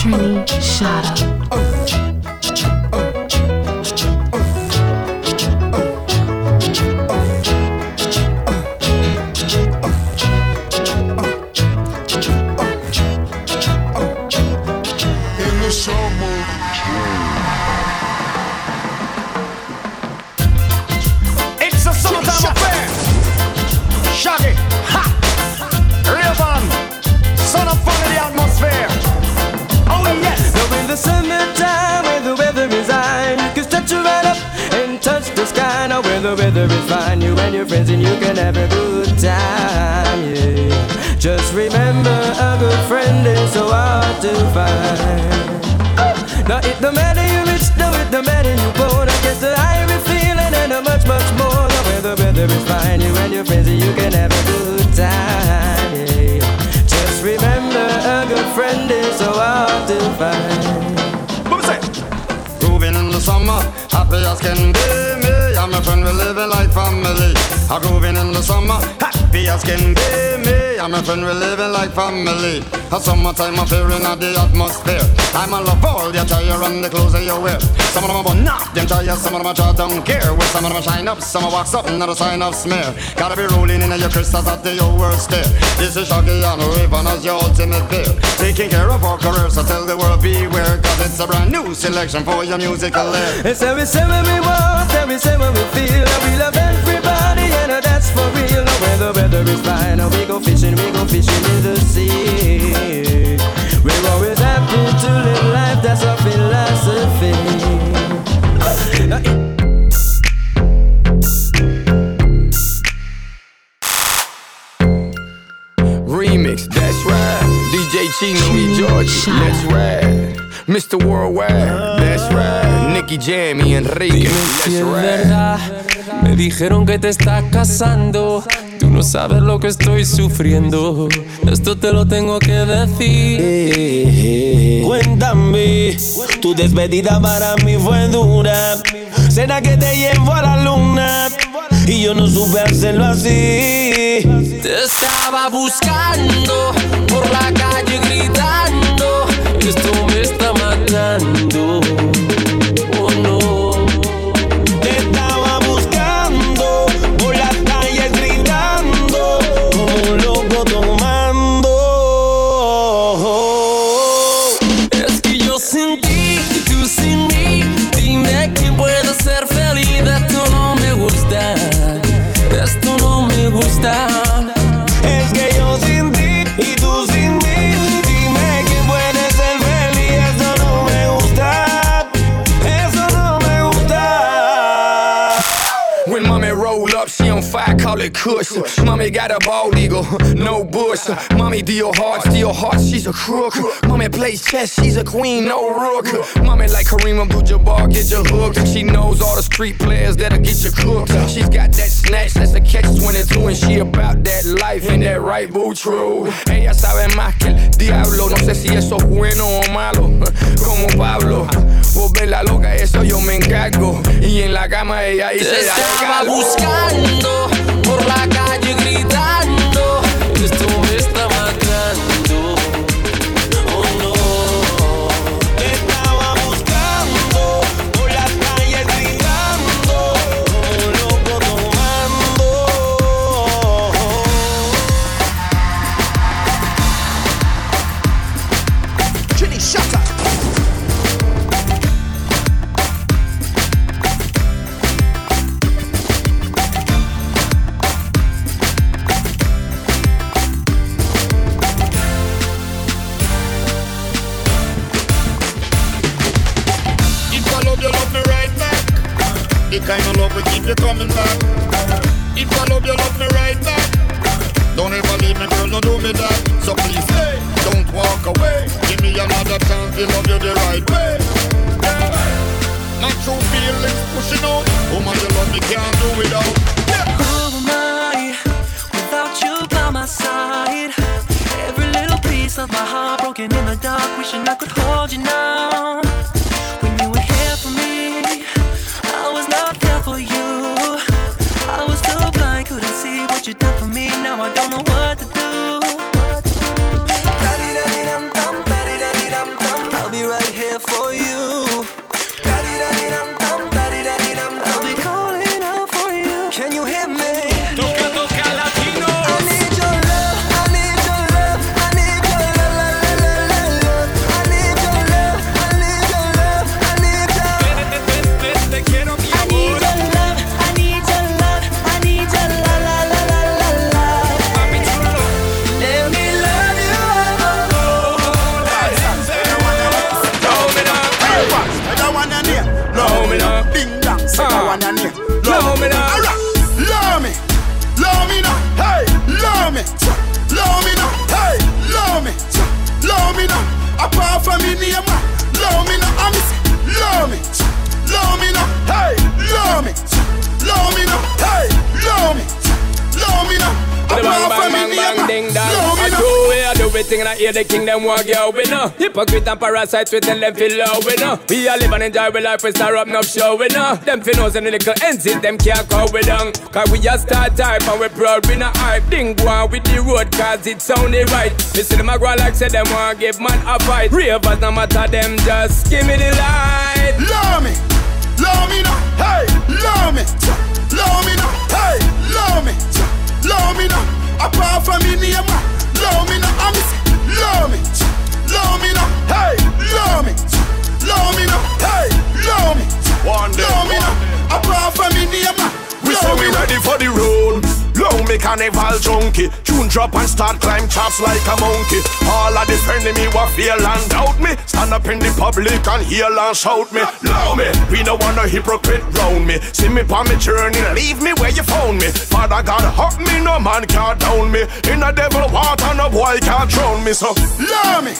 Trini Shada. When the weather is fine You and your friends and you can have a good time, yeah. Just remember a good friend is so hard to find. Now it don't matter you rich, no it don't matter you poor I guess the higher you feeling and a much much more. Now when the weather is fine You and your friends and you can have a good time, yeah. Just remember a good friend is so hard to find. What was it? Grooving in the summer, happy as can be. Me and my friend we living like family. A grooving in the summer, happy as can be. Me and my friend we living like family. A summertime affair in the atmosphere. I'm a love all the attire and the clothes that you wear. Some of them are not them tire, some of them are try don't care. Well, some of them shine up, some of walks up, not a sign of smear. Gotta be rolling in your crystals at the worst stare. This is Shaggy and Rayvon as your ultimate pair. Taking care of our careers, so tell the world beware. Cause it's a brand new selection for your musical air. So we say what we want, we say what we feel we love everybody, and that's for real Now when the weather is fine, we go fishing, we go fishing in the sea We're always happy to live life, that's our philosophy Remix, that's right. DJ Chino y Georgie, let's ride. Mr. Worldwide, that's right. Nicky Jam y Enrique, ride. verdad. Me dijeron que te estás casando. Tú no sabes lo que estoy sufriendo. Esto te lo tengo que decir. Cuéntame, tu despedida para mí fue dura. Será que te llevo a la luna y yo no supe hacerlo así. Te estaba buscando Kush. Mommy got a bald eagle, no bush. Mommy deal hard, steal hearts, she's a crook. Mommy plays chess, she's a queen, no rook. Mommy like Kareem Abdul-Jabbar, get your hooked. She knows all the street players that'll get you cooked. She's got that snatch, that's a catch 22, and she about that life and that right boo true. Ella sabe más que el diablo, no sé si eso es bueno o malo. Como Pablo, volverla loca, eso yo me encargo. Y en la cama ella dice, Te "Dale, estaba buscando por la calle gritando. I hear the kingdom walk yo. We know hypocrite and parasites, we tell them feel low. We know we are living enjoy we life, we start up no show. We know them finnos and the little ends them can't call we down. Cause we just start type and we proud, we not hype. Ding go with the road, cause it sounded right. You see them a go like say them want give man a fight. Ravers no matter them, just give me the light. Love me, love me now, hey, love me, love me now, hey, love me, love me now. Apart from me name, love me now, I'm love me, love me now, hey, love me, love me now, hey, love me, One day, love me now. Apart from me name, We say we ready for the road. Long me carnival junkie. Tune drop and start climb chops like a monkey. All of the me wa feel and doubt me. Stand up in the public and heal and shout me. Love me. We no want no hypocrite round me. See me on me journey. Leave me where you found me. Father God help me. No man can't down me. In a devil water no boy can't drown me. So love me,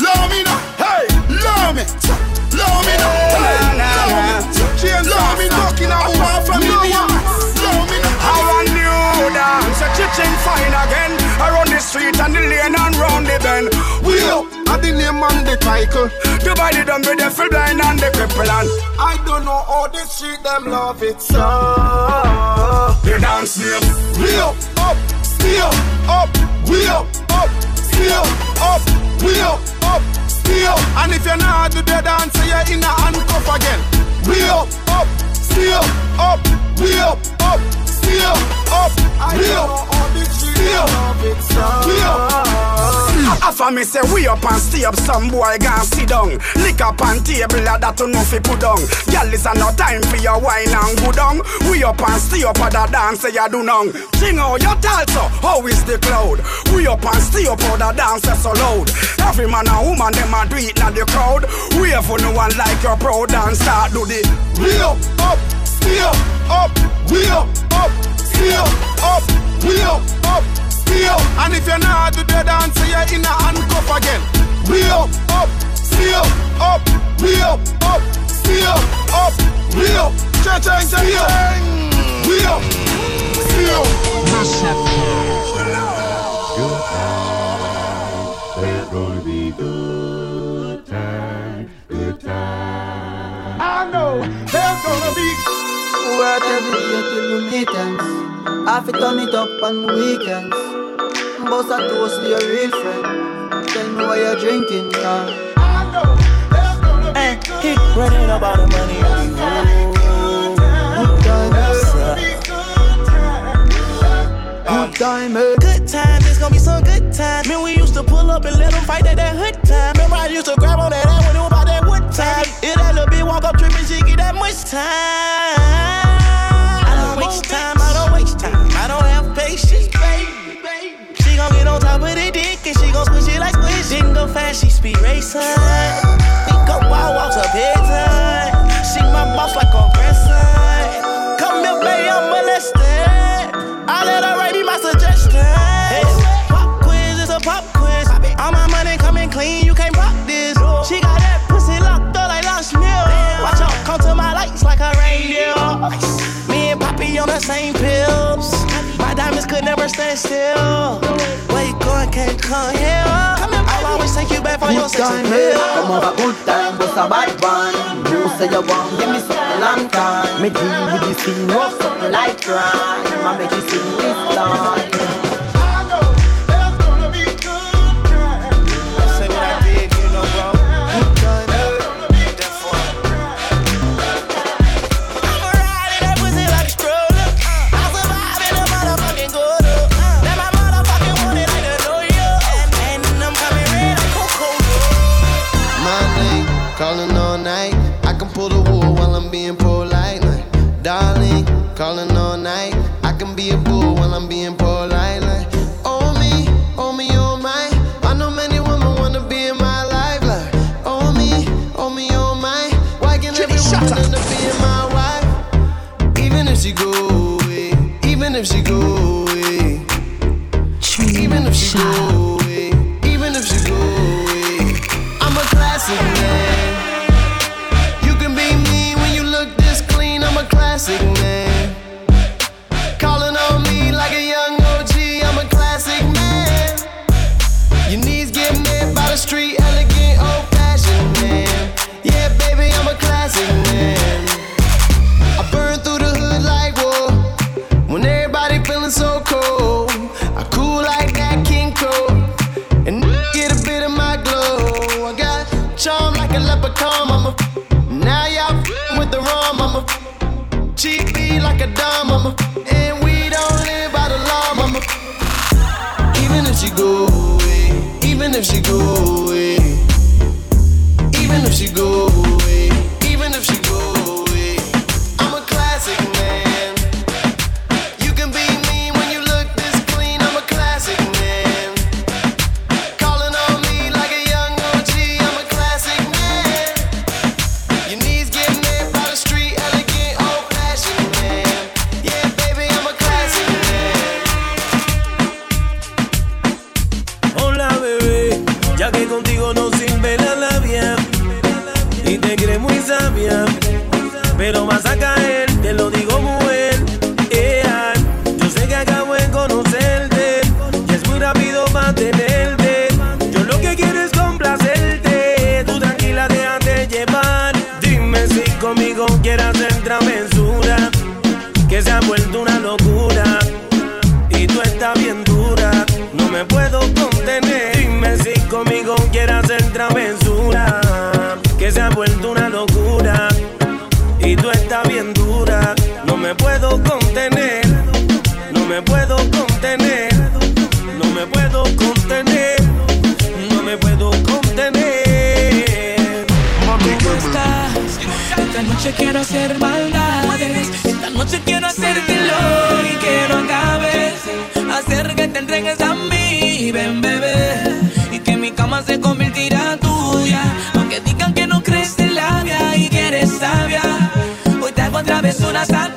love me now, hey, love me, love me now, hey, love me, love me now. Apart from dance, fine again. Around the street and the lane and round the bend. We up at the name and the title. Divided them with the full blind and the cripple and I don't know how the street them love it so. The dance name. We up, up, still up, we up, up, still up, we up, up, still. And if you're not do the dance, you're in a handcuff again. We up, up, still up, we up, up, still up, up, still, we up. After me say we up and stay up, some boy gon' sit down. Lick up on table, that to know fi put down. Girl, is no time for your wine and go down. We up and stay up, the dance you do none. Sing out your talso, oh, how is the cloud? We up and stay up, the dance so loud. Every man and woman them a do it na the crowd. We for no one like your proud and start do the. We up, up, stay up, up, we up, up, stay up, up, we up, up, stay up. And if you're not do the dance, you're in a handcuff again. We up, up, stay up, up, we up, up, stay up, up, we up, cha cha stay up, we up, stay up. I know there's gonna be Work every day till we meet ends. Have to turn it up on weekends. Bust a toast to your real friend. Tell me what you're drinking, yeah. Hey, he running about the money the. Good time, good time, eh? Good times, it's gonna be some good times. Man, we used to pull up and let them fight at that hood time. Remember, I used to grab on that ass when it time. It that little bitch walk up tripping, she get that much time. I don't waste time, I don't waste time. I don't have patience, baby. She gon' get on top of the dick and she gon' squish it like squish. Didn't go fast, she speed racing. We go wild walks up bedtime. She my boss like grandson. Come here, baby, the same pills. My diamonds could never stand still. Where you going, can't come here. I'll always take you back for your Good sex time, eh? Come appeal. have a good time, bust a bad one. You say you want, give me something long time. Me deal with the scene, rough something like crime. I make you sing this song. pero vas a caer, te lo digo mujer. Yeah. Yo sé que acabo de conocerte, y es muy rápido mantenerte. Yo lo que quiero es complacerte, tú tranquila déjate llevar. Dime si conmigo quieras hacer travesura, que se ha vuelto una locura. noche quiero hacer maldades. Esta noche quiero hacértelo y que no acabes. Hacer que te entregues a mí, ven bebé. Y que mi cama se convertirá tuya. Aunque digan que no crees en labia y que eres sabia. Hoy te hago otra travesuras a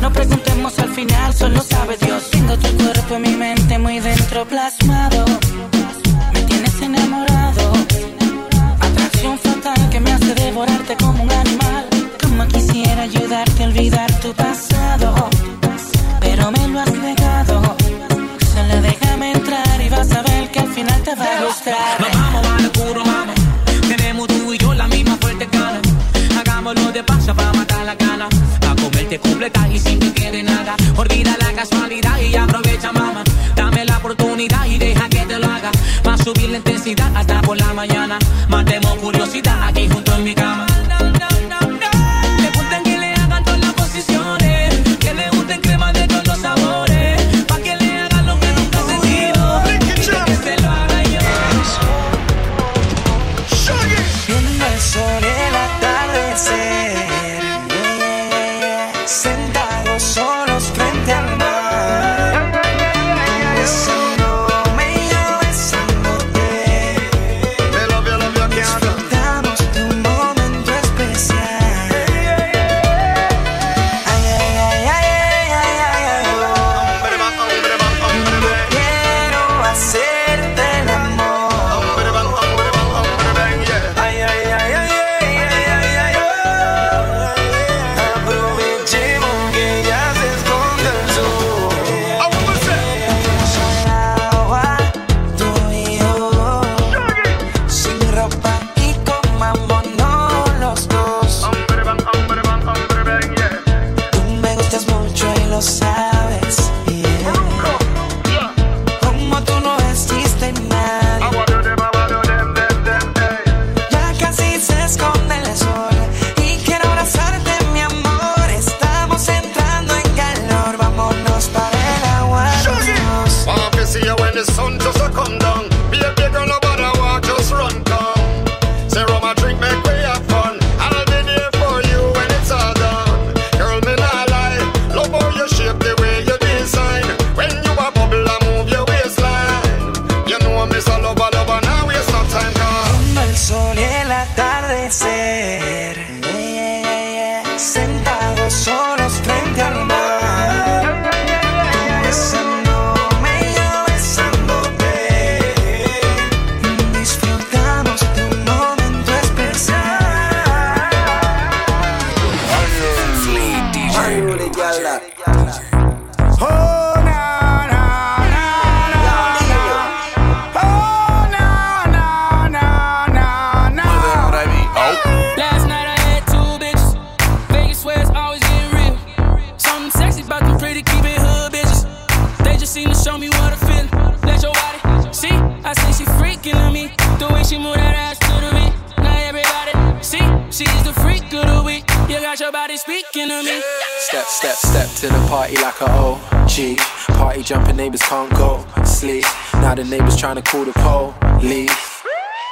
No preguntemos al final, solo sabe Dios. Tengo tu cuerpo en mi mente muy dentro, got your body speaking to me. Step, step, step to the party like a OG. Party jumping neighbors can't go sleep. Now the neighbors trying to call the police.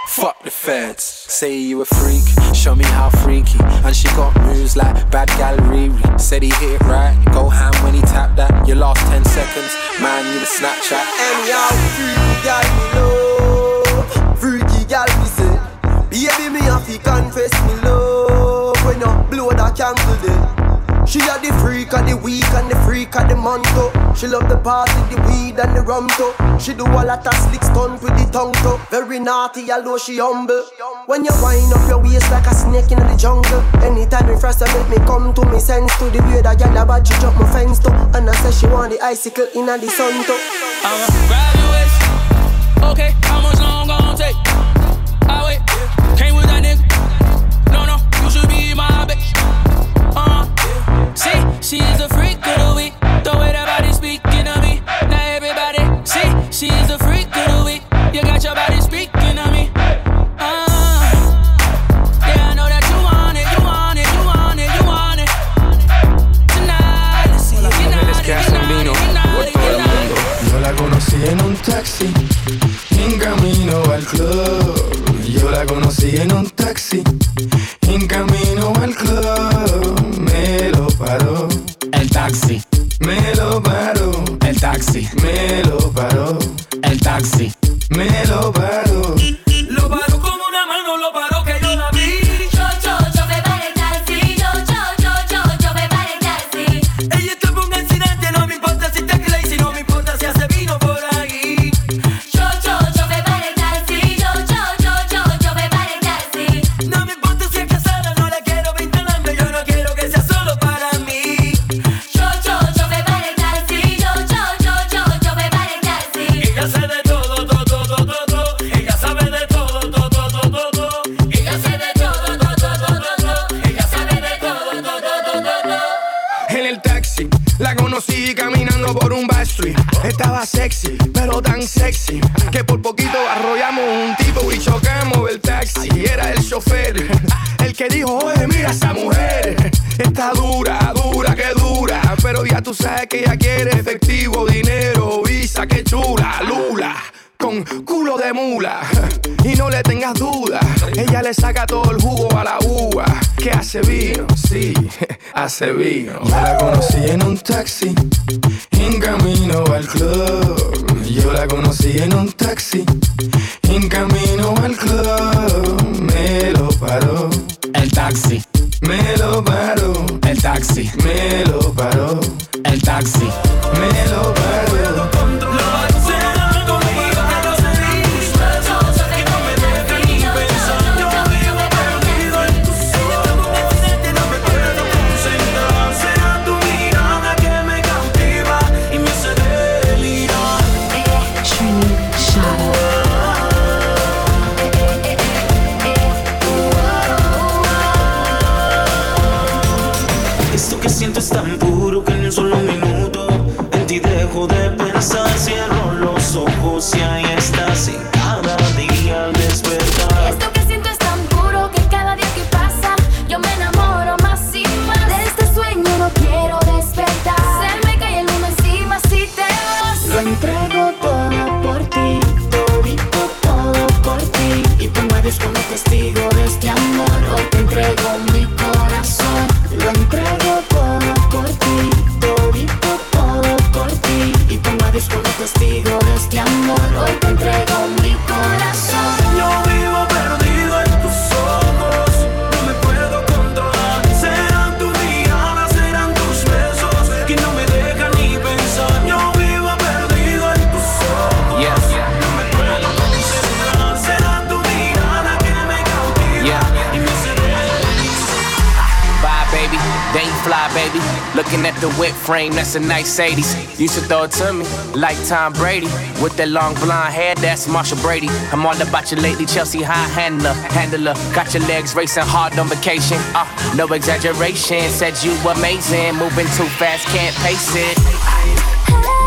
Fuck the feds. Say you a freak, show me how freaky. And she got moves like bad gallery. Said he hit it right, go ham when he tapped that. Your last 10 seconds, man, you the Snapchat. Anyhow, freaky gal me love, freaky gal me say. Baby, me have to confess me love blow that candle then. She a the freak of the week and the freak of the month too. She love the party, the weed and the rum too. She do a lot of slick stunt with the tongue too. Very naughty, although she humble. When you wind up your waist like a snake in the jungle. Anytime you first make me come to me sense to the way that girl a bad she jump my fence too. And I say she want the icicle in the sun too. I'ma grab your waist. Okay, how much long gon' take? She is a freak of the week. The way that body speaking to me. Now everybody, see, she is the freak of the week. You got your body speaking to me. Uh, yeah, I know that you want it, you want it, you want it, you want it. Tonight, let's see, you know it, you know it, you know it, you know it. Yo la conocí en un taxi, en camino al club. Yo la conocí en un taxi, taxi, me lo paró, el taxi, me lo paró, el taxi. me lo paró. Sexy, pero tan sexy que por poquito arrollamos un tipo y chocamos el taxi. Era el chofer, el que dijo: Oye, mira esa mujer. Está dura, dura, que dura. Pero ya tú sabes que ella quiere efectivo, dinero, visa, que chula, lula. Con culo de mula y no le tengas duda, ella le saca todo el jugo a la uva. Que hace vino, sí, hace vino. Yo la conocí en un taxi, en camino al club. Yo la conocí en un taxi, en camino al club. Me lo paró, El taxi, me lo paró, el taxi, me lo paró, el taxi. me lo paró. Looking at the whip frame, that's a nice 80s. Used to throw it to me, like Tom Brady. With that long blonde hair, that's Marcia Brady. I'm all about you lately, Chelsea high handler, handler. Got your legs racing hard on vacation. Uh, no exaggeration, said you amazing. Moving too fast, can't pace it.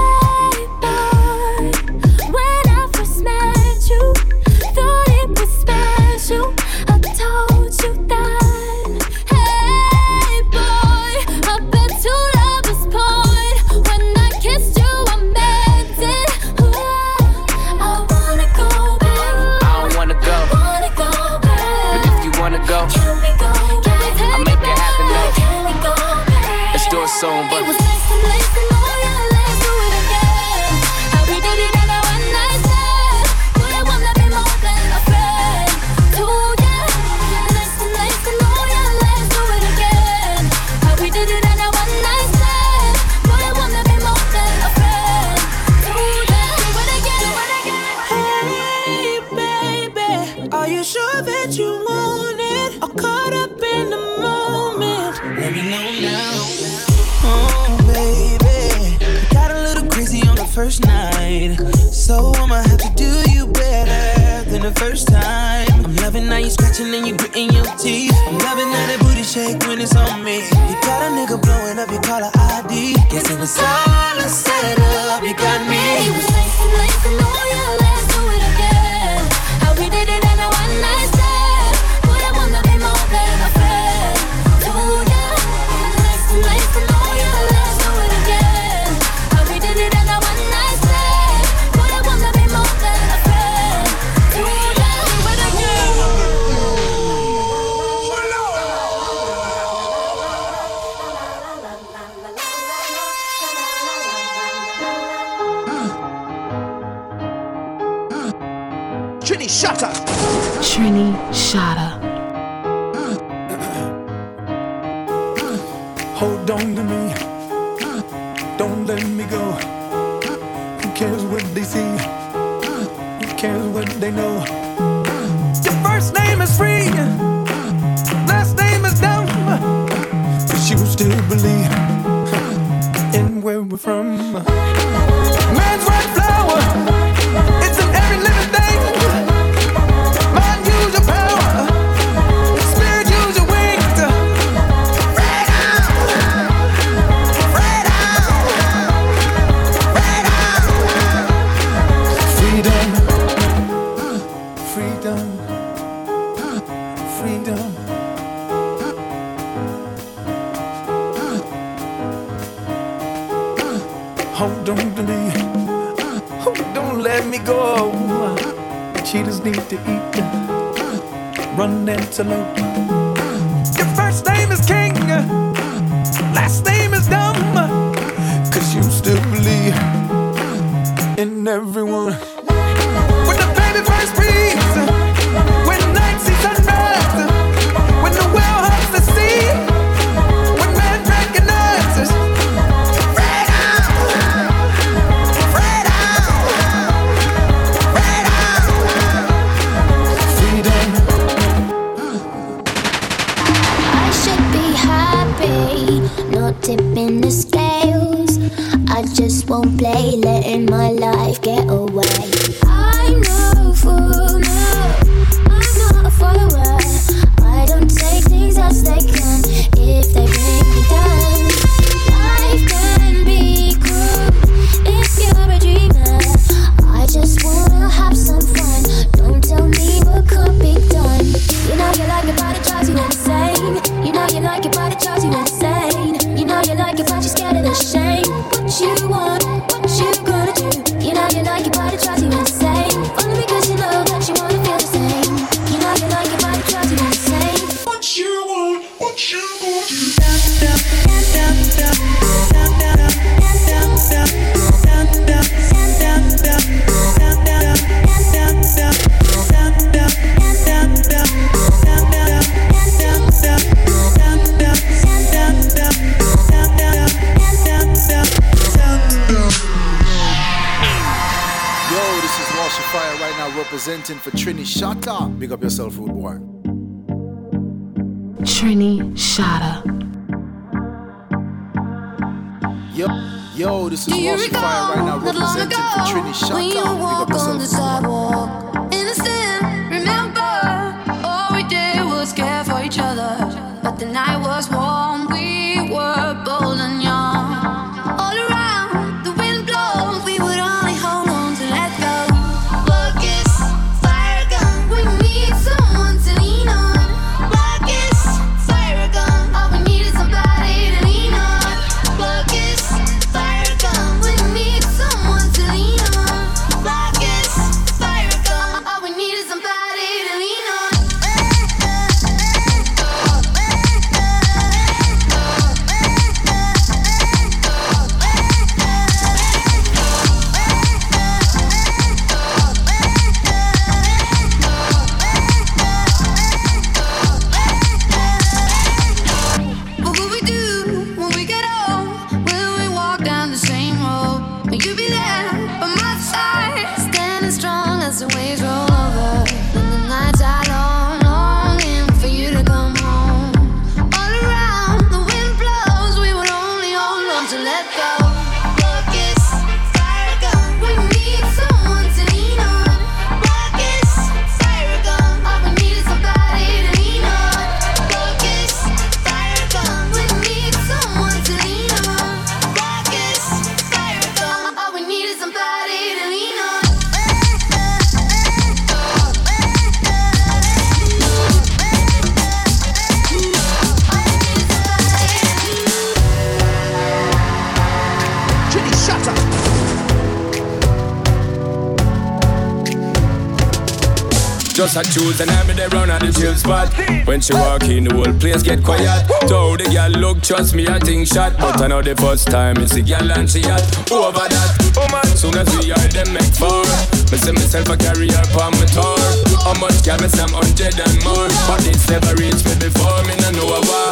just a choose and I'm in the round at the chill spot. When she walk in, the whole place get quiet. So the girl, look, trust me, I think shot. But I know the first time it's a girl and she hot. Over that, oh man, soon as we are them make four. Me see myself a career on my tour. How much can me some hundred and more? But it's never reached me before, me no know why.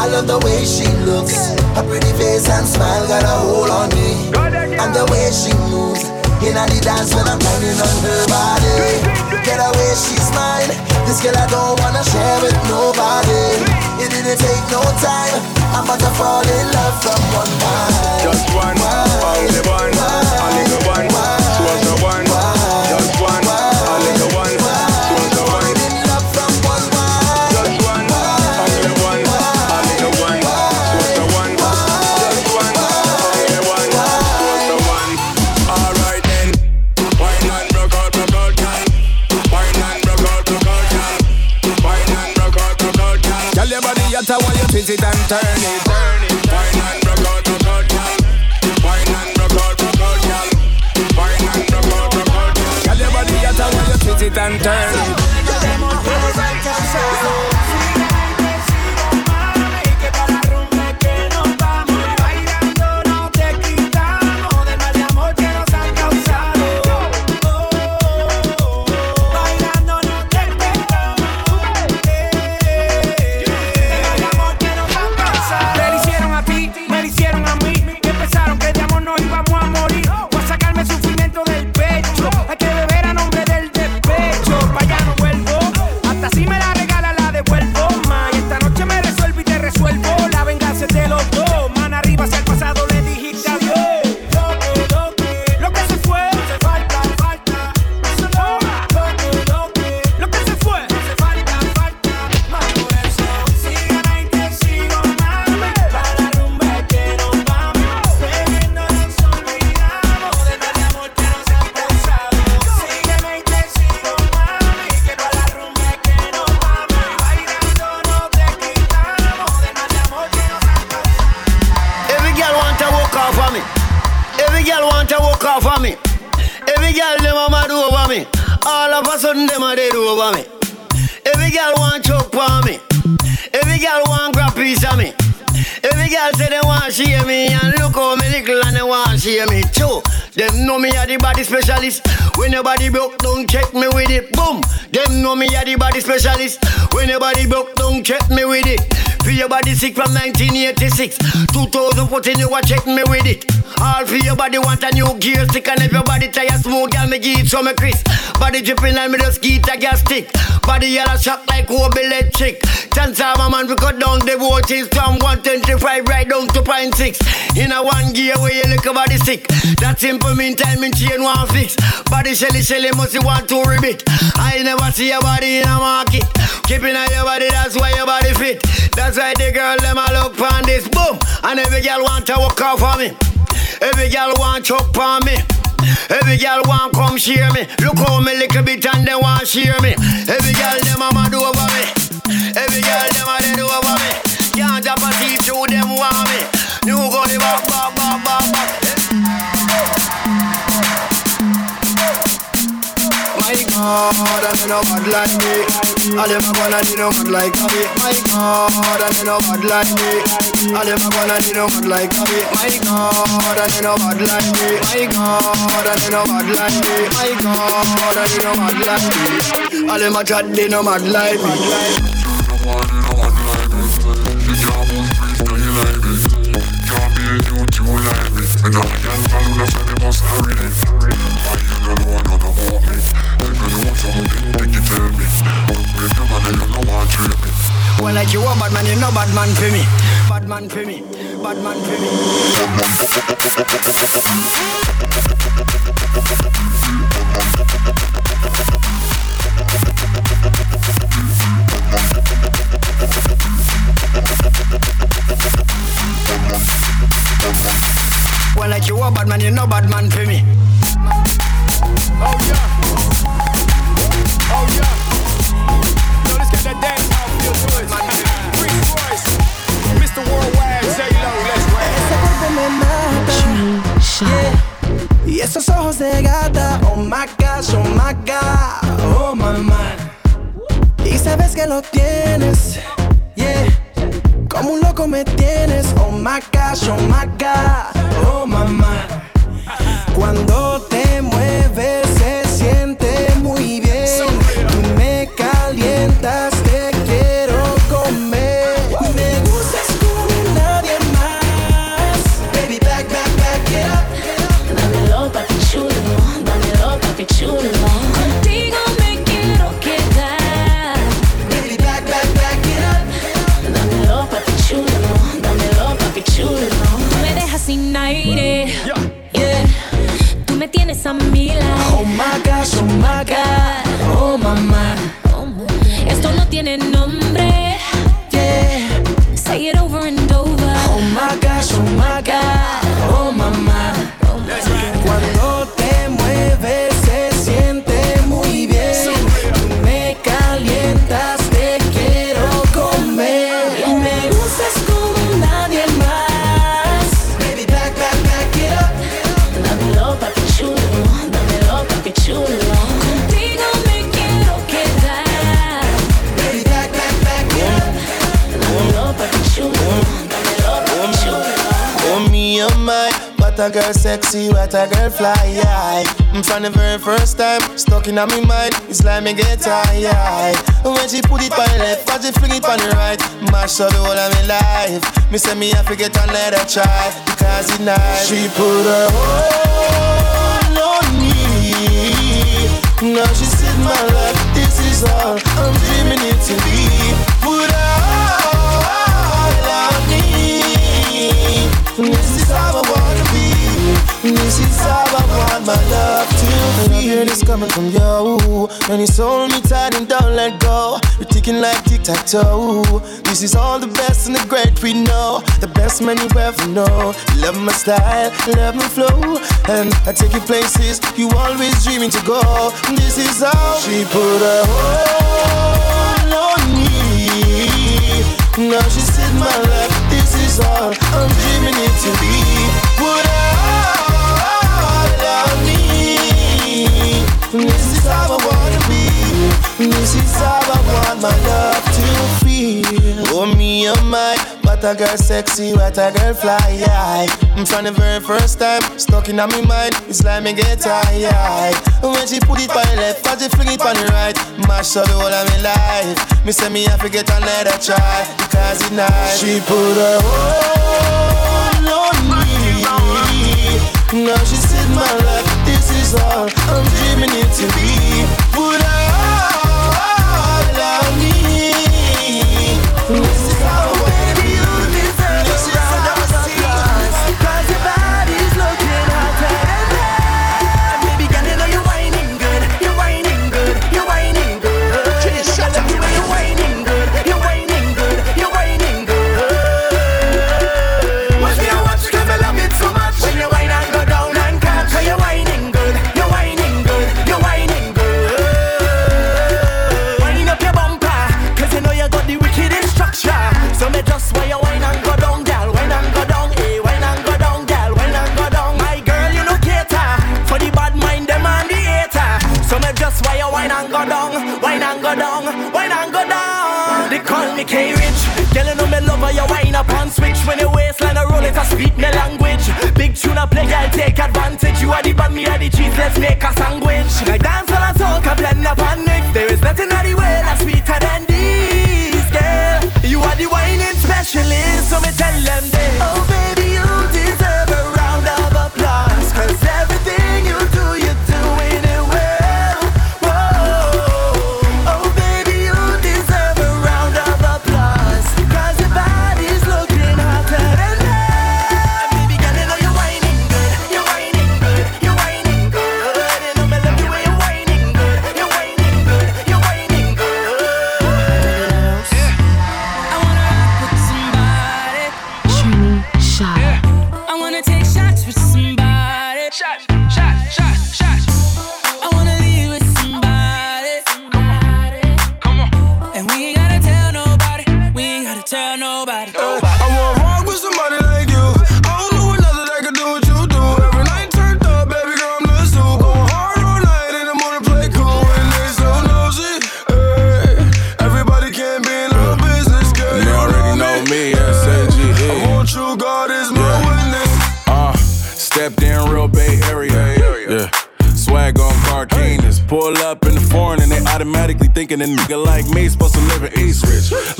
I love the way she looks. Her pretty face and smile got a hold on me. And the way she moves in the dance when I'm grinding on her body. Get away, she's mine. This girl I don't wanna share with nobody. It didn't take no time. I'm about to fall in love from one body. turn it putting you a check me with it. All for your body want a new gear stick and if your body tired. smooth, girl me give it some me Chris. Body dripping and me just get a gas stick. Body yellow shock like Obi electric. Chance of a man we cut down the voltage from 125 right down to point six. In a one gear where you look a body sick. That simple mean time in chain one fix. Body shelly shelly must you want to ribbit. I never see your body in a market. Keeping on your body, that's why your body fit. That's why the girl them a look on this boom. And every girl want to walk off for me. Every girl want choke on me. Every girl want come share me. Look how me little bit and they want share me. Every girl them a mad over me. Every girl them a dead over me. God, and they no bad like me. All them a gonna do no bad like me. My God, and they no bad like me. All them a gonna do no bad like me. My God, and they no bad like me. My God, and they no bad like me. All my God, and they no bad like me. All them a chat, they no mad like me. Well, like you a bad man, you no bad man for me. Bad man for me. Bad man for me. Well, like you a bad man, you no bad man for me. Oh yeah. Oh yeah. So let's get that dance off real good. Chris Royce, Mr. Worldwide, J Lo, let's rap. Y esos ojos de gata, oh my gosh, oh my god, oh my man. Y sabes que lo tienes, yeah. Como un loco me tienes, oh my gosh, oh my oh man. Cuando te mueves a girl fly. Mm, From the very first time, stuck in my mind, it's like me get high. When she put it on the left, and she fling it on the right, mash up the whole of me life. Me say me have to get another try, because it's nice. She put her whole on me. Now she said my life, this is all I'm dreaming it to be. Hear this coming from you, and it's hold me tight and don't let go. You're ticking like tic tac toe. This is all the best and the great we know, the best man you ever know. Love my style, love my flow, and I take you places you always dreaming to go. This is how she put her whole on me. Now she said my life, this is all I'm dreaming it to be. What a girl sexy, what a girl fly. Yeah. Mm, From the very first time, stuck in my mind, it's like me get high. When she put it on the left, and she fling it on the right, mash up the whole of me life. Me say me have to get another try, because it's nice. She put her whole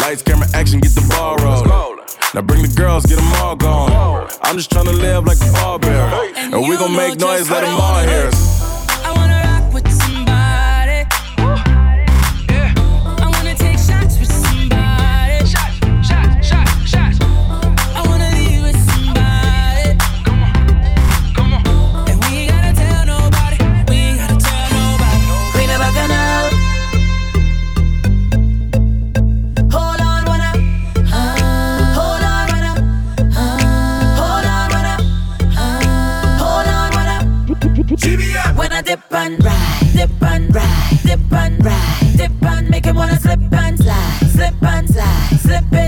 Lights, camera, action, get the ball rolling. Now bring the girls, get them all gone. I'm just trying to live like a ball. And we gon' make noise, let them all hear us. slipping.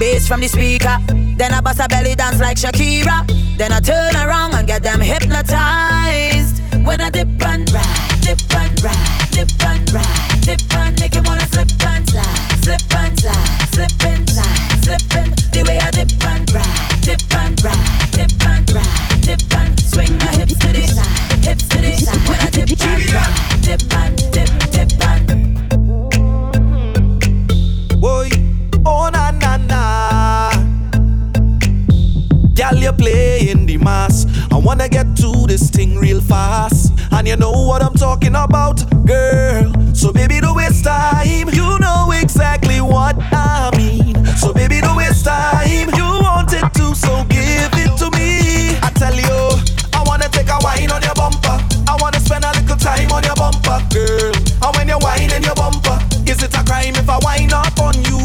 bass from the speaker. Then I bust a belly dance like Shakira. Then I turn around and get them hypnotized. When I dip and ride, dip and ride, dip and ride, dip and make wanna slip and slide, slip and slide, slip and slide, slip and know what I'm talking about, girl. So baby, don't waste time. You know exactly what I mean. So baby, don't waste time. You want it too, so give it to me. I tell you, I wanna take a wine on your bumper. I wanna spend a little time on your bumper, girl. And when you're whining your bumper, is it a crime if I wine up on you?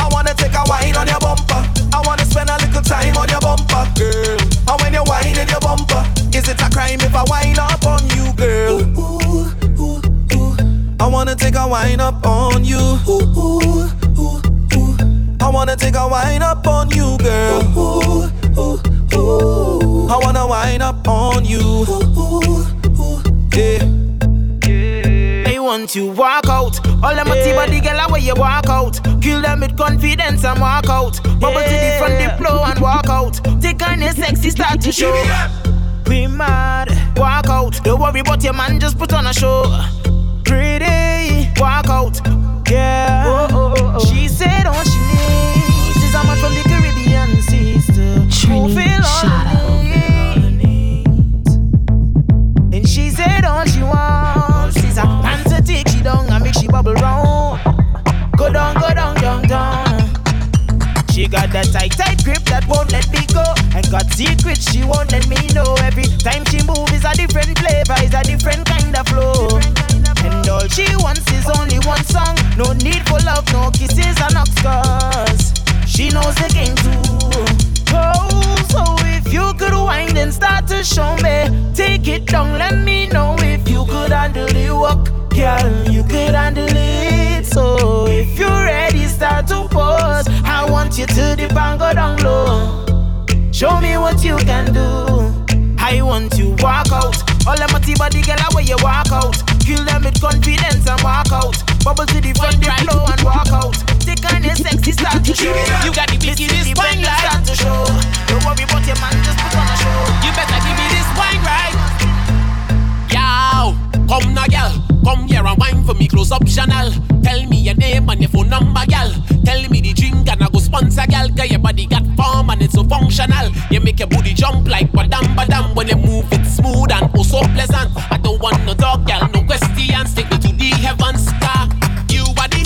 I wanna take a wine on your bumper. I wanna spend a little time on your bumper, girl. And when you're whining your bumper, is it a crime if I wine up? a wine up on you. Ooh, ooh, ooh, ooh. I wanna take a wine up on you, girl. Ooh, ooh, ooh, I wanna wine up on you. Ooh, ooh, yeah. They want you walk out. All them yeah. body girl away you walk out. Kill them with confidence and walk out. Bubble yeah. to the front the floor and walk out. Take on your sexy start to show. We mad. Walk out. Don't worry about your man, just put on a show. Pretty walk out. Yeah. Oh, oh, oh, oh. She said all she needs is a man from the Caribbean sister. Trini, shut up. And she said all she wants is a man to take she down and make she bubble round. Go down, go down, down, down. She got that tight, tight grip that won't let me go. And got secrets she won't let me know. Every time she moves is a different flavor, is a different kind of flow. And all she wants is only one song. No need for love, no kisses and scars. She knows the game too. Oh, so if you could wind and start to show me, take it down, let me know if you could handle the work, girl. You could handle it. So if you're ready, start to pose. I want you to and go down low. Show me what you can do. I want you walk out. All them a body girl away you walk out. Kill them with confidence and walk out. Bubble to the front, the flow and walk out. Take on your sexy start to show. You got the biggest wine like start to show. Don't worry about your man, just put on a show. You better give me this wine right. Yo, come now, girl. Come here and wine for me, close up Chanel. Tell me your name and your phone number, girl. Tell me the drink and I go sponsor, girl. Cause your body got form and it's so functional. You make your booty jump like badam badam when you move it smooth and oh so pleasant. I don't want no dog, girl, no questions. Take me to the heavens, car. You are the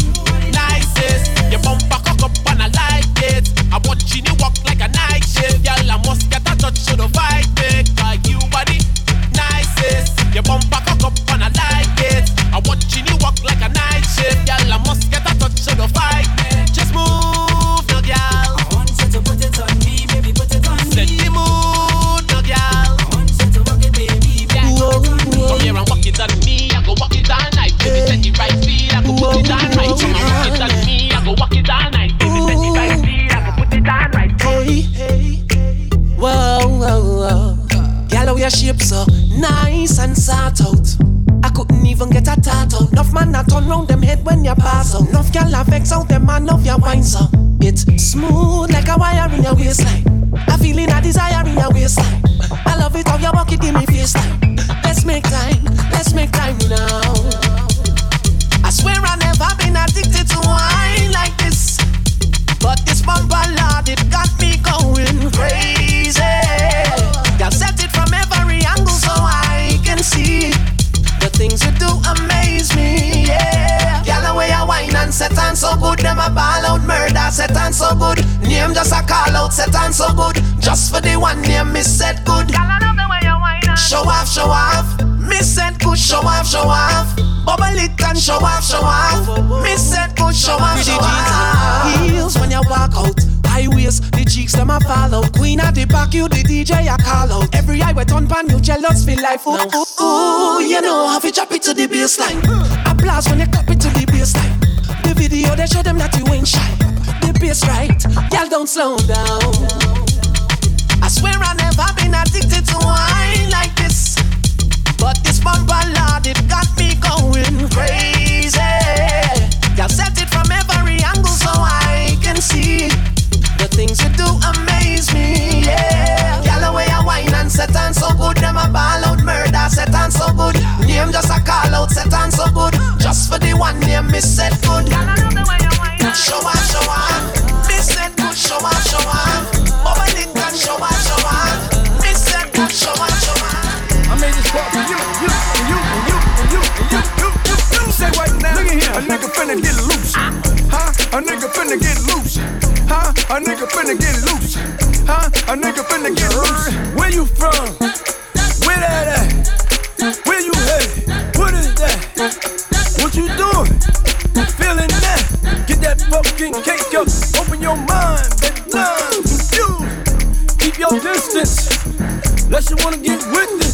nicest. Your bumper cock up and I like it. I'm watching you walk like a night shift, girl. I must get a touch to the it. Cause you are the nicest. Your bumper cock up and I like it. I watch you you the DJ a call out. Every eye wet on pan, you jealous feel like ooh, ooh, ooh. You know how to drop it to the baseline. Applause when you clap it to the baseline. The video they show them that you ain't shy. The bass right, y'all don't slow down. I swear I never been addicted to wine like this. But this bumper lord, it got me going crazy. Y'all set it from every angle so I can see the things you do amaze name just a call out. Set on so good, just for the one name me set good. Show off, show off. Me set good, show off, show off. Bubble it and show off, show off. Me set good, show off, show off. I made this part for you, you, and you, and you, and you, and you, you, you, you. Say right now, look at here, a nigga finna get loose, huh? A nigga finna get loose, huh? A nigga finna get loose, huh? A nigga finna get loose. Where you from? You wanna get with this.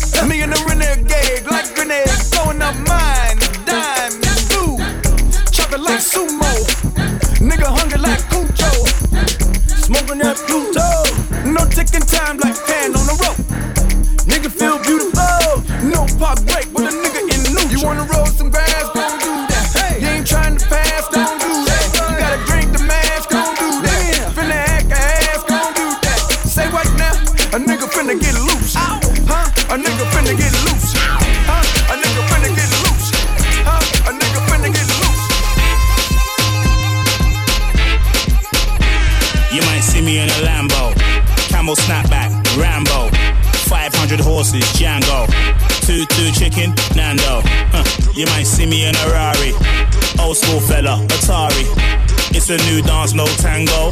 It's a new dance, no tango.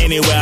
Anywhere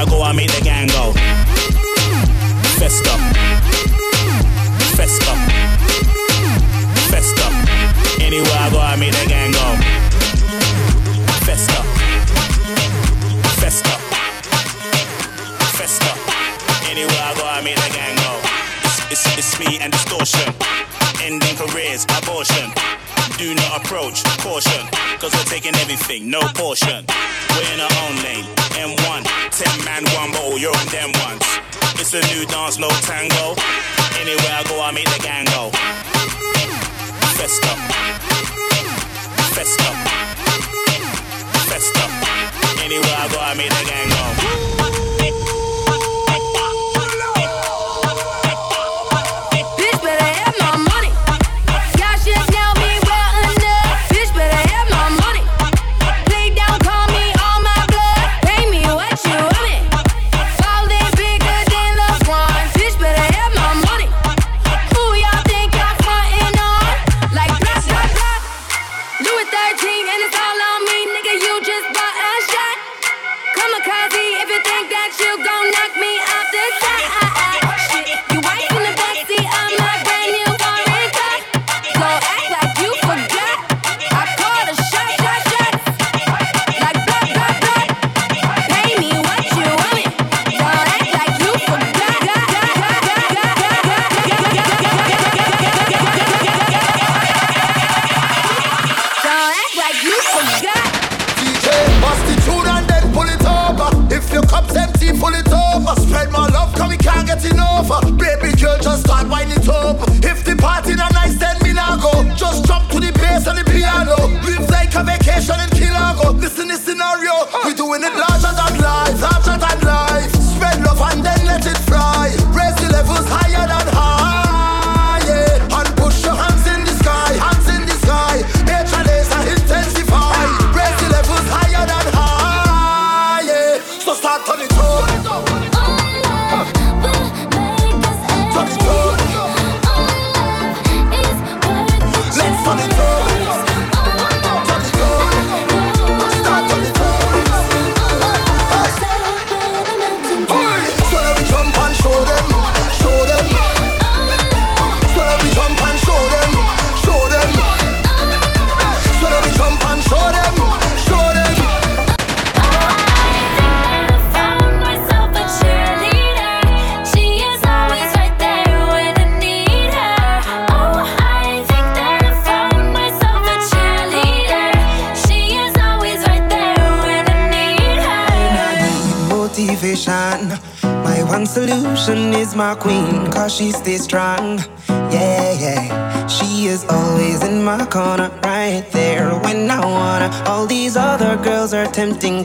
she stays strong. Yeah, yeah. She is always in my corner, right there when I wanna. All these other girls are tempting,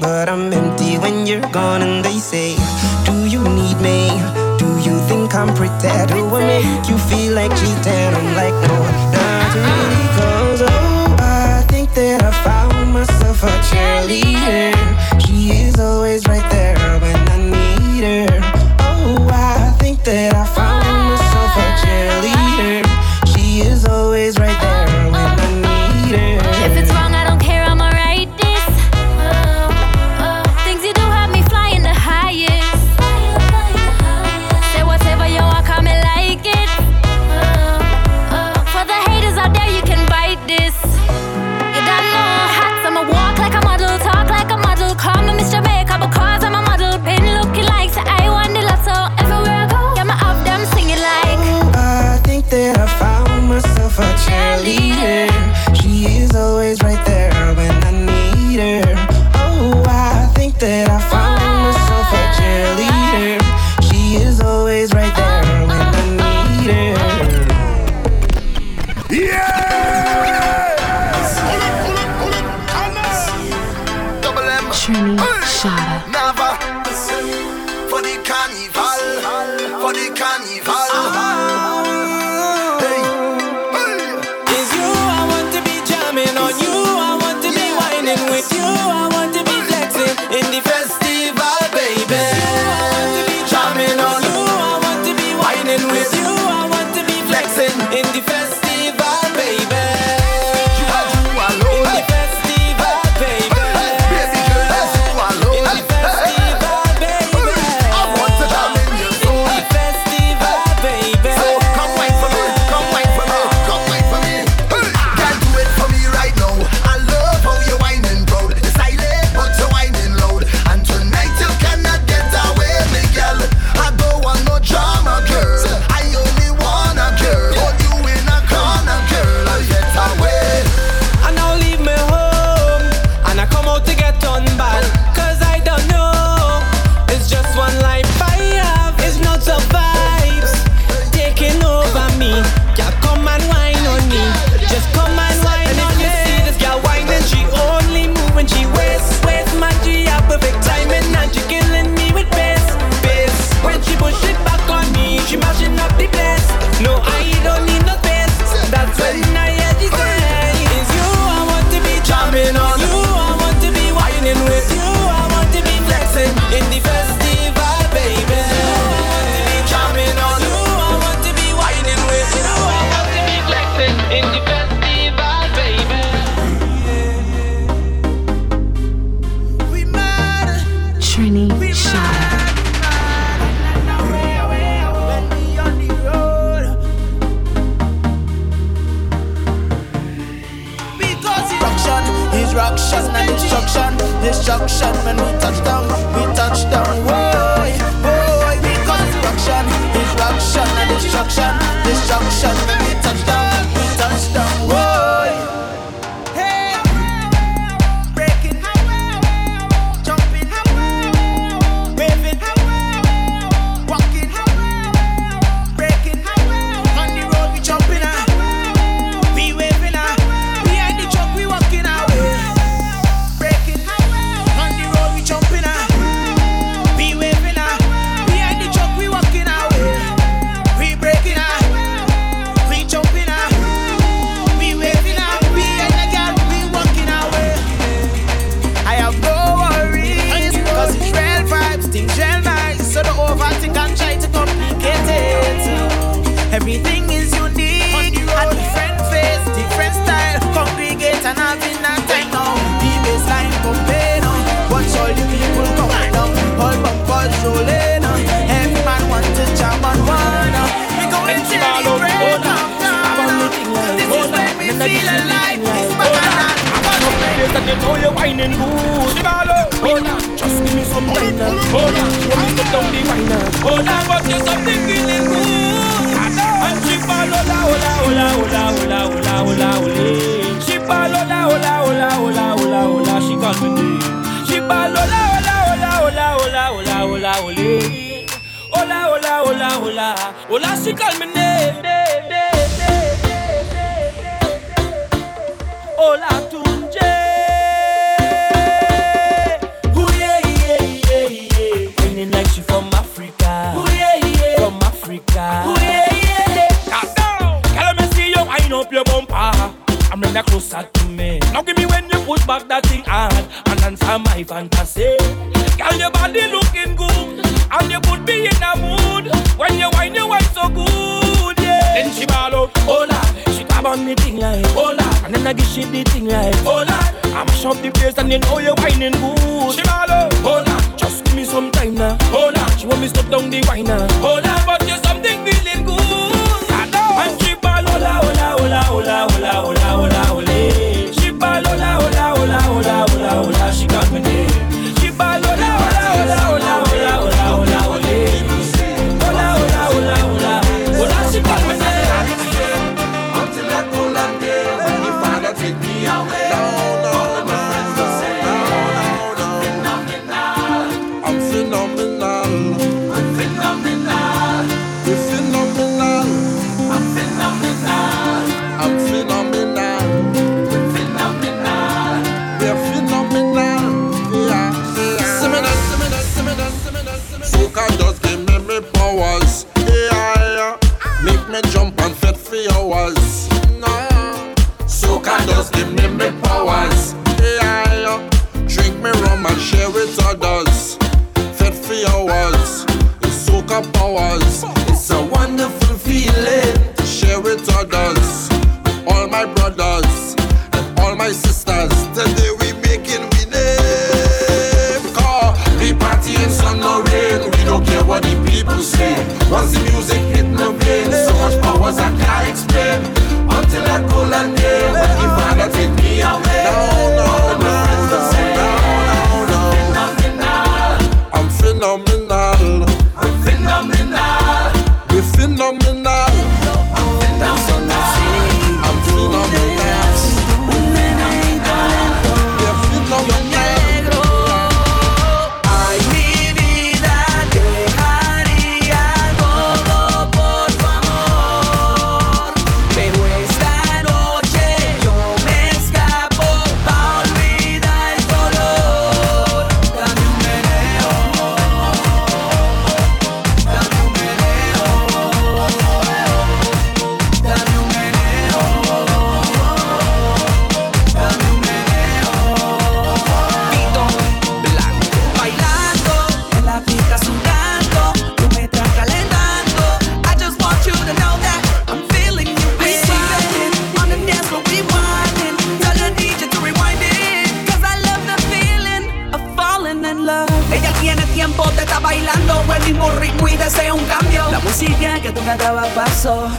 Hold ball out. She grab on the thing like. hold up, and then I give she the thing like. hold up. I mash up the place and then know you whining good. She ball out. hold lad, just give me some time now. hold up. she want me stop down the whiner, now. Oh but you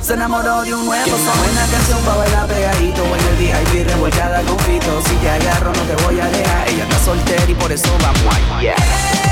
se enamoró de un nuevo son. Buena canción pa' bailar pegadito En el VIP revolcada con fito Si te agarro no te voy a dejar Ella está soltera y por eso vamos allá yeah.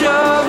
show.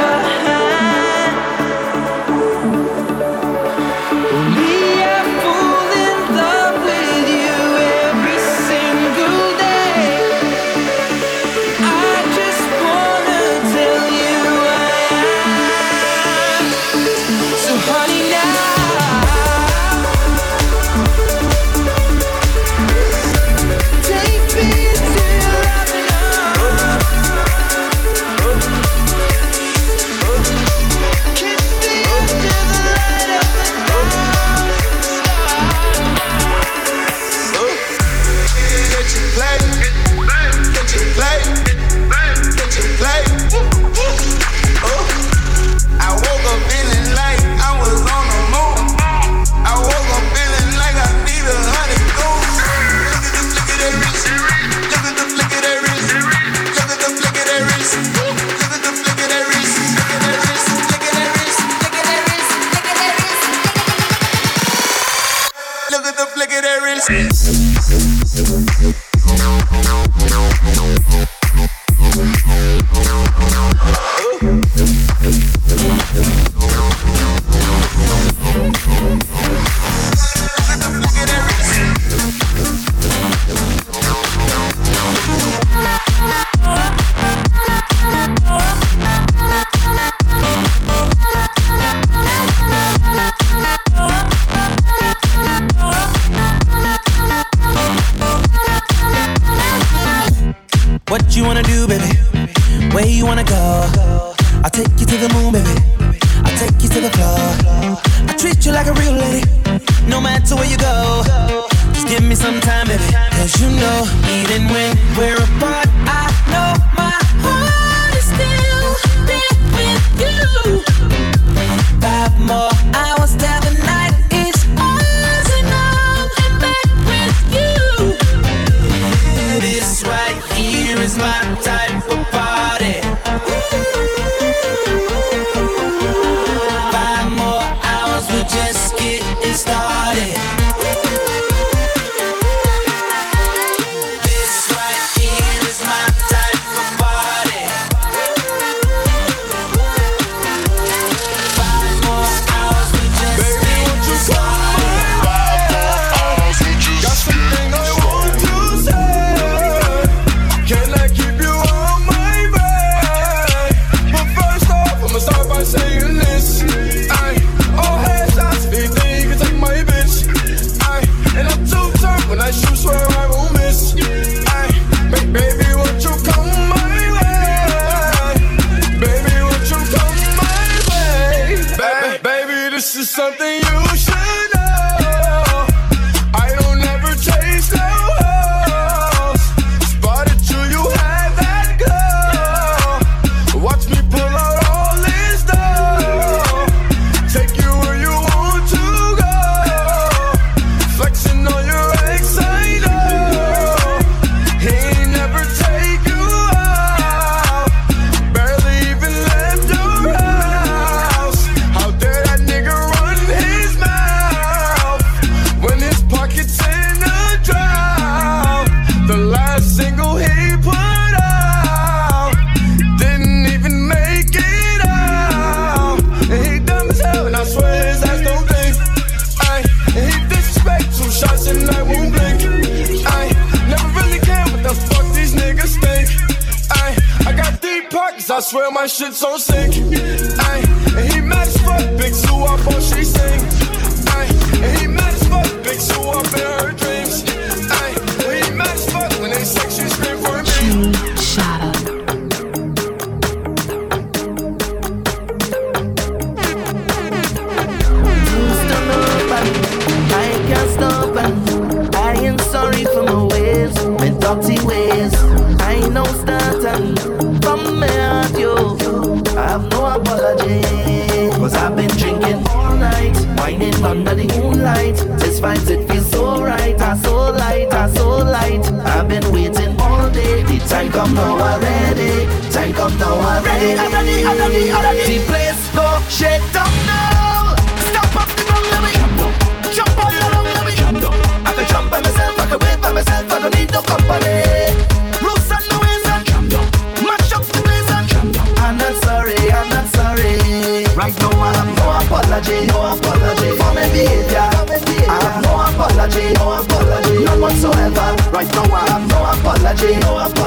Apology, no apology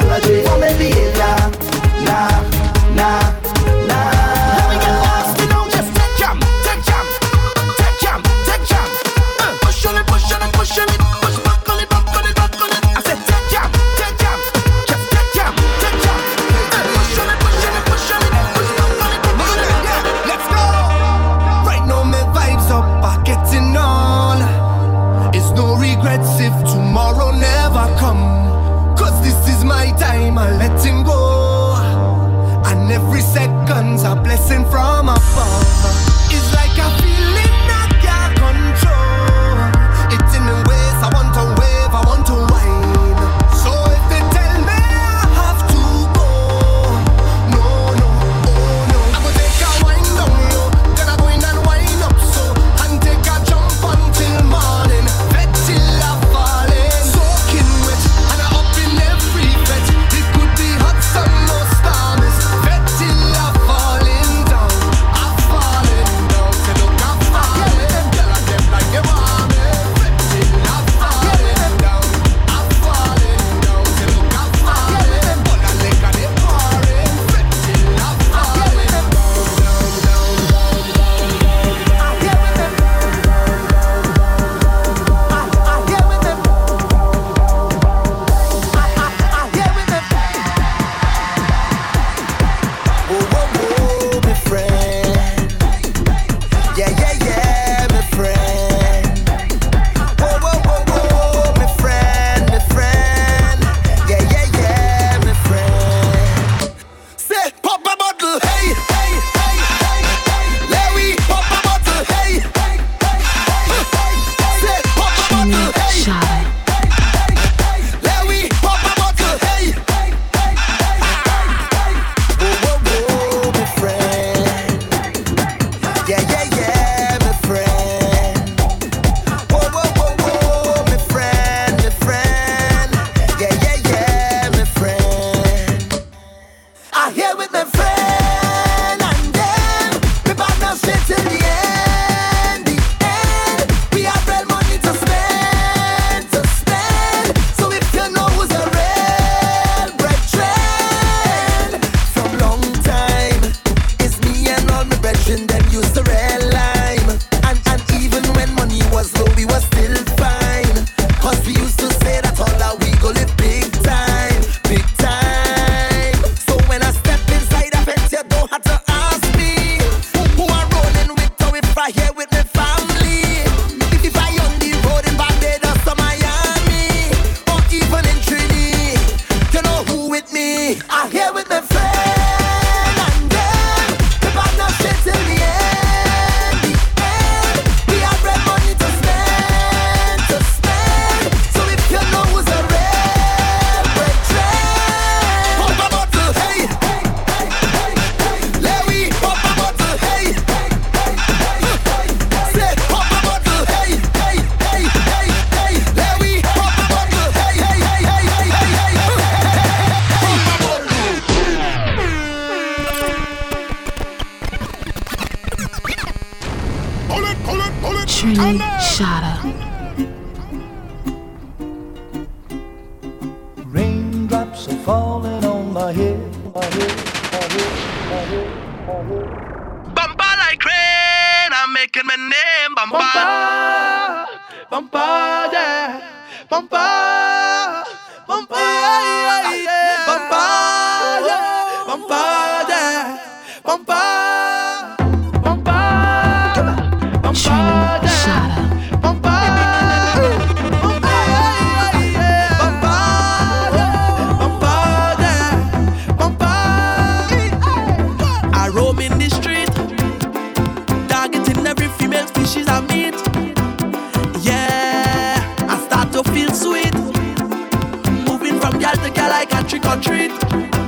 Girl, the girl I can't trick or treat.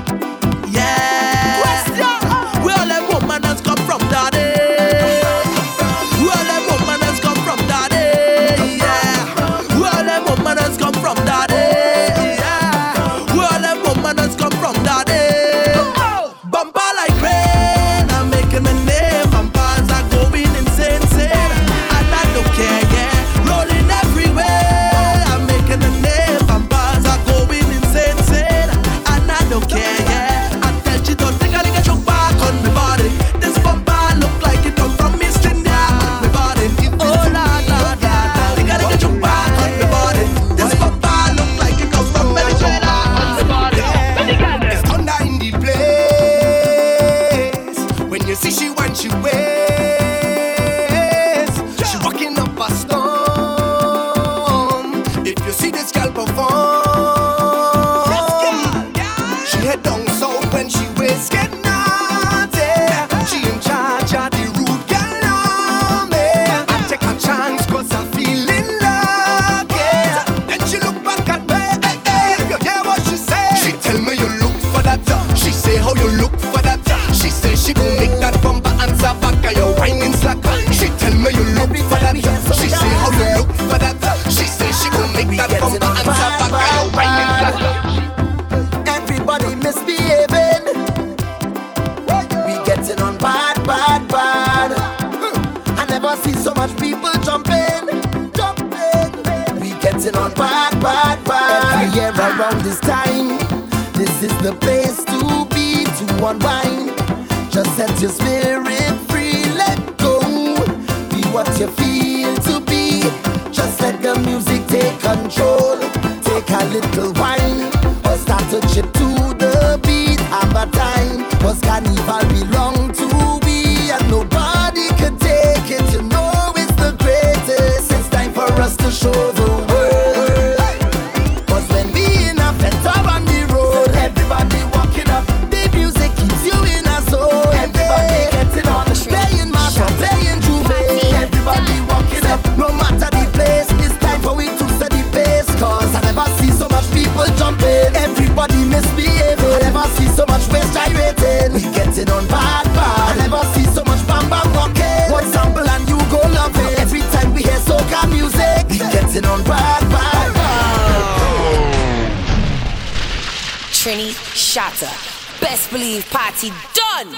Best believe party done.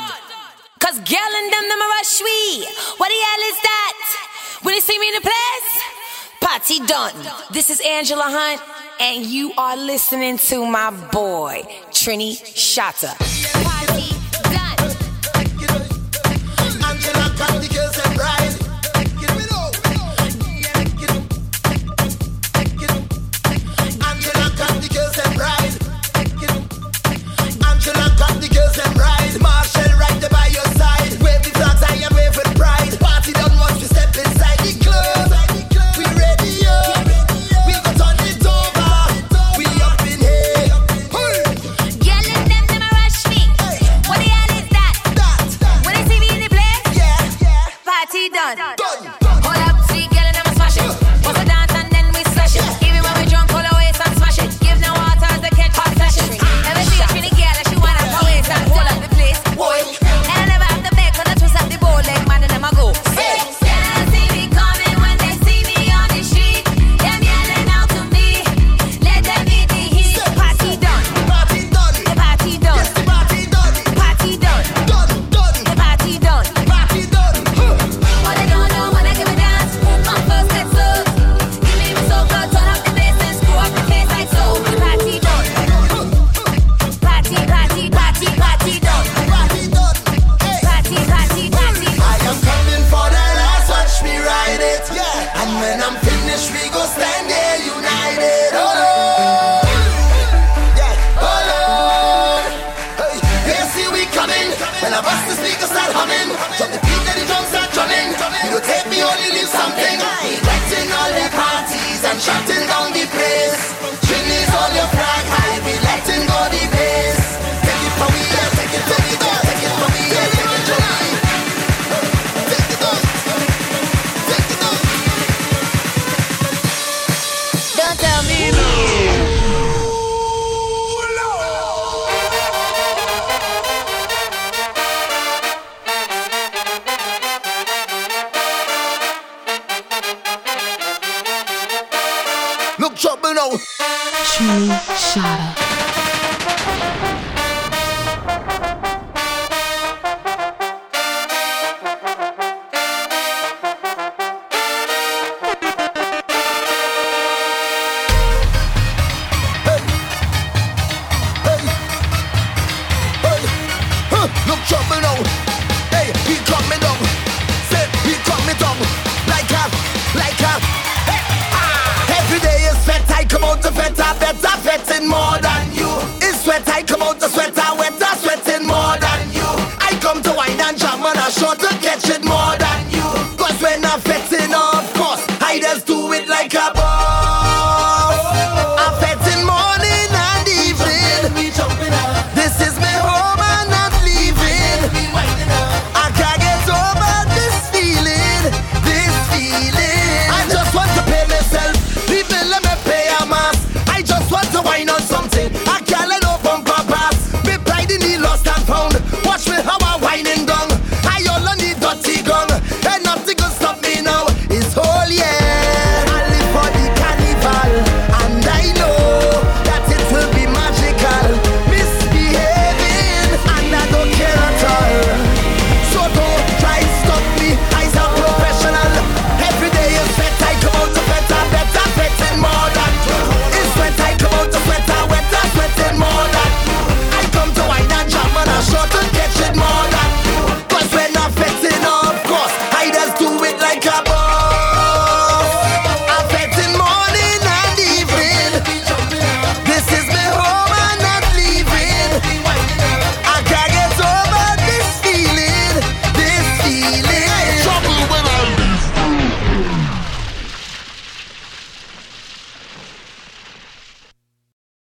Cause girl and them, them rush we. What the hell is that? When they see me in the place? Party done. This is Angela Hunt, and you are listening to my boy, Trini Shotta.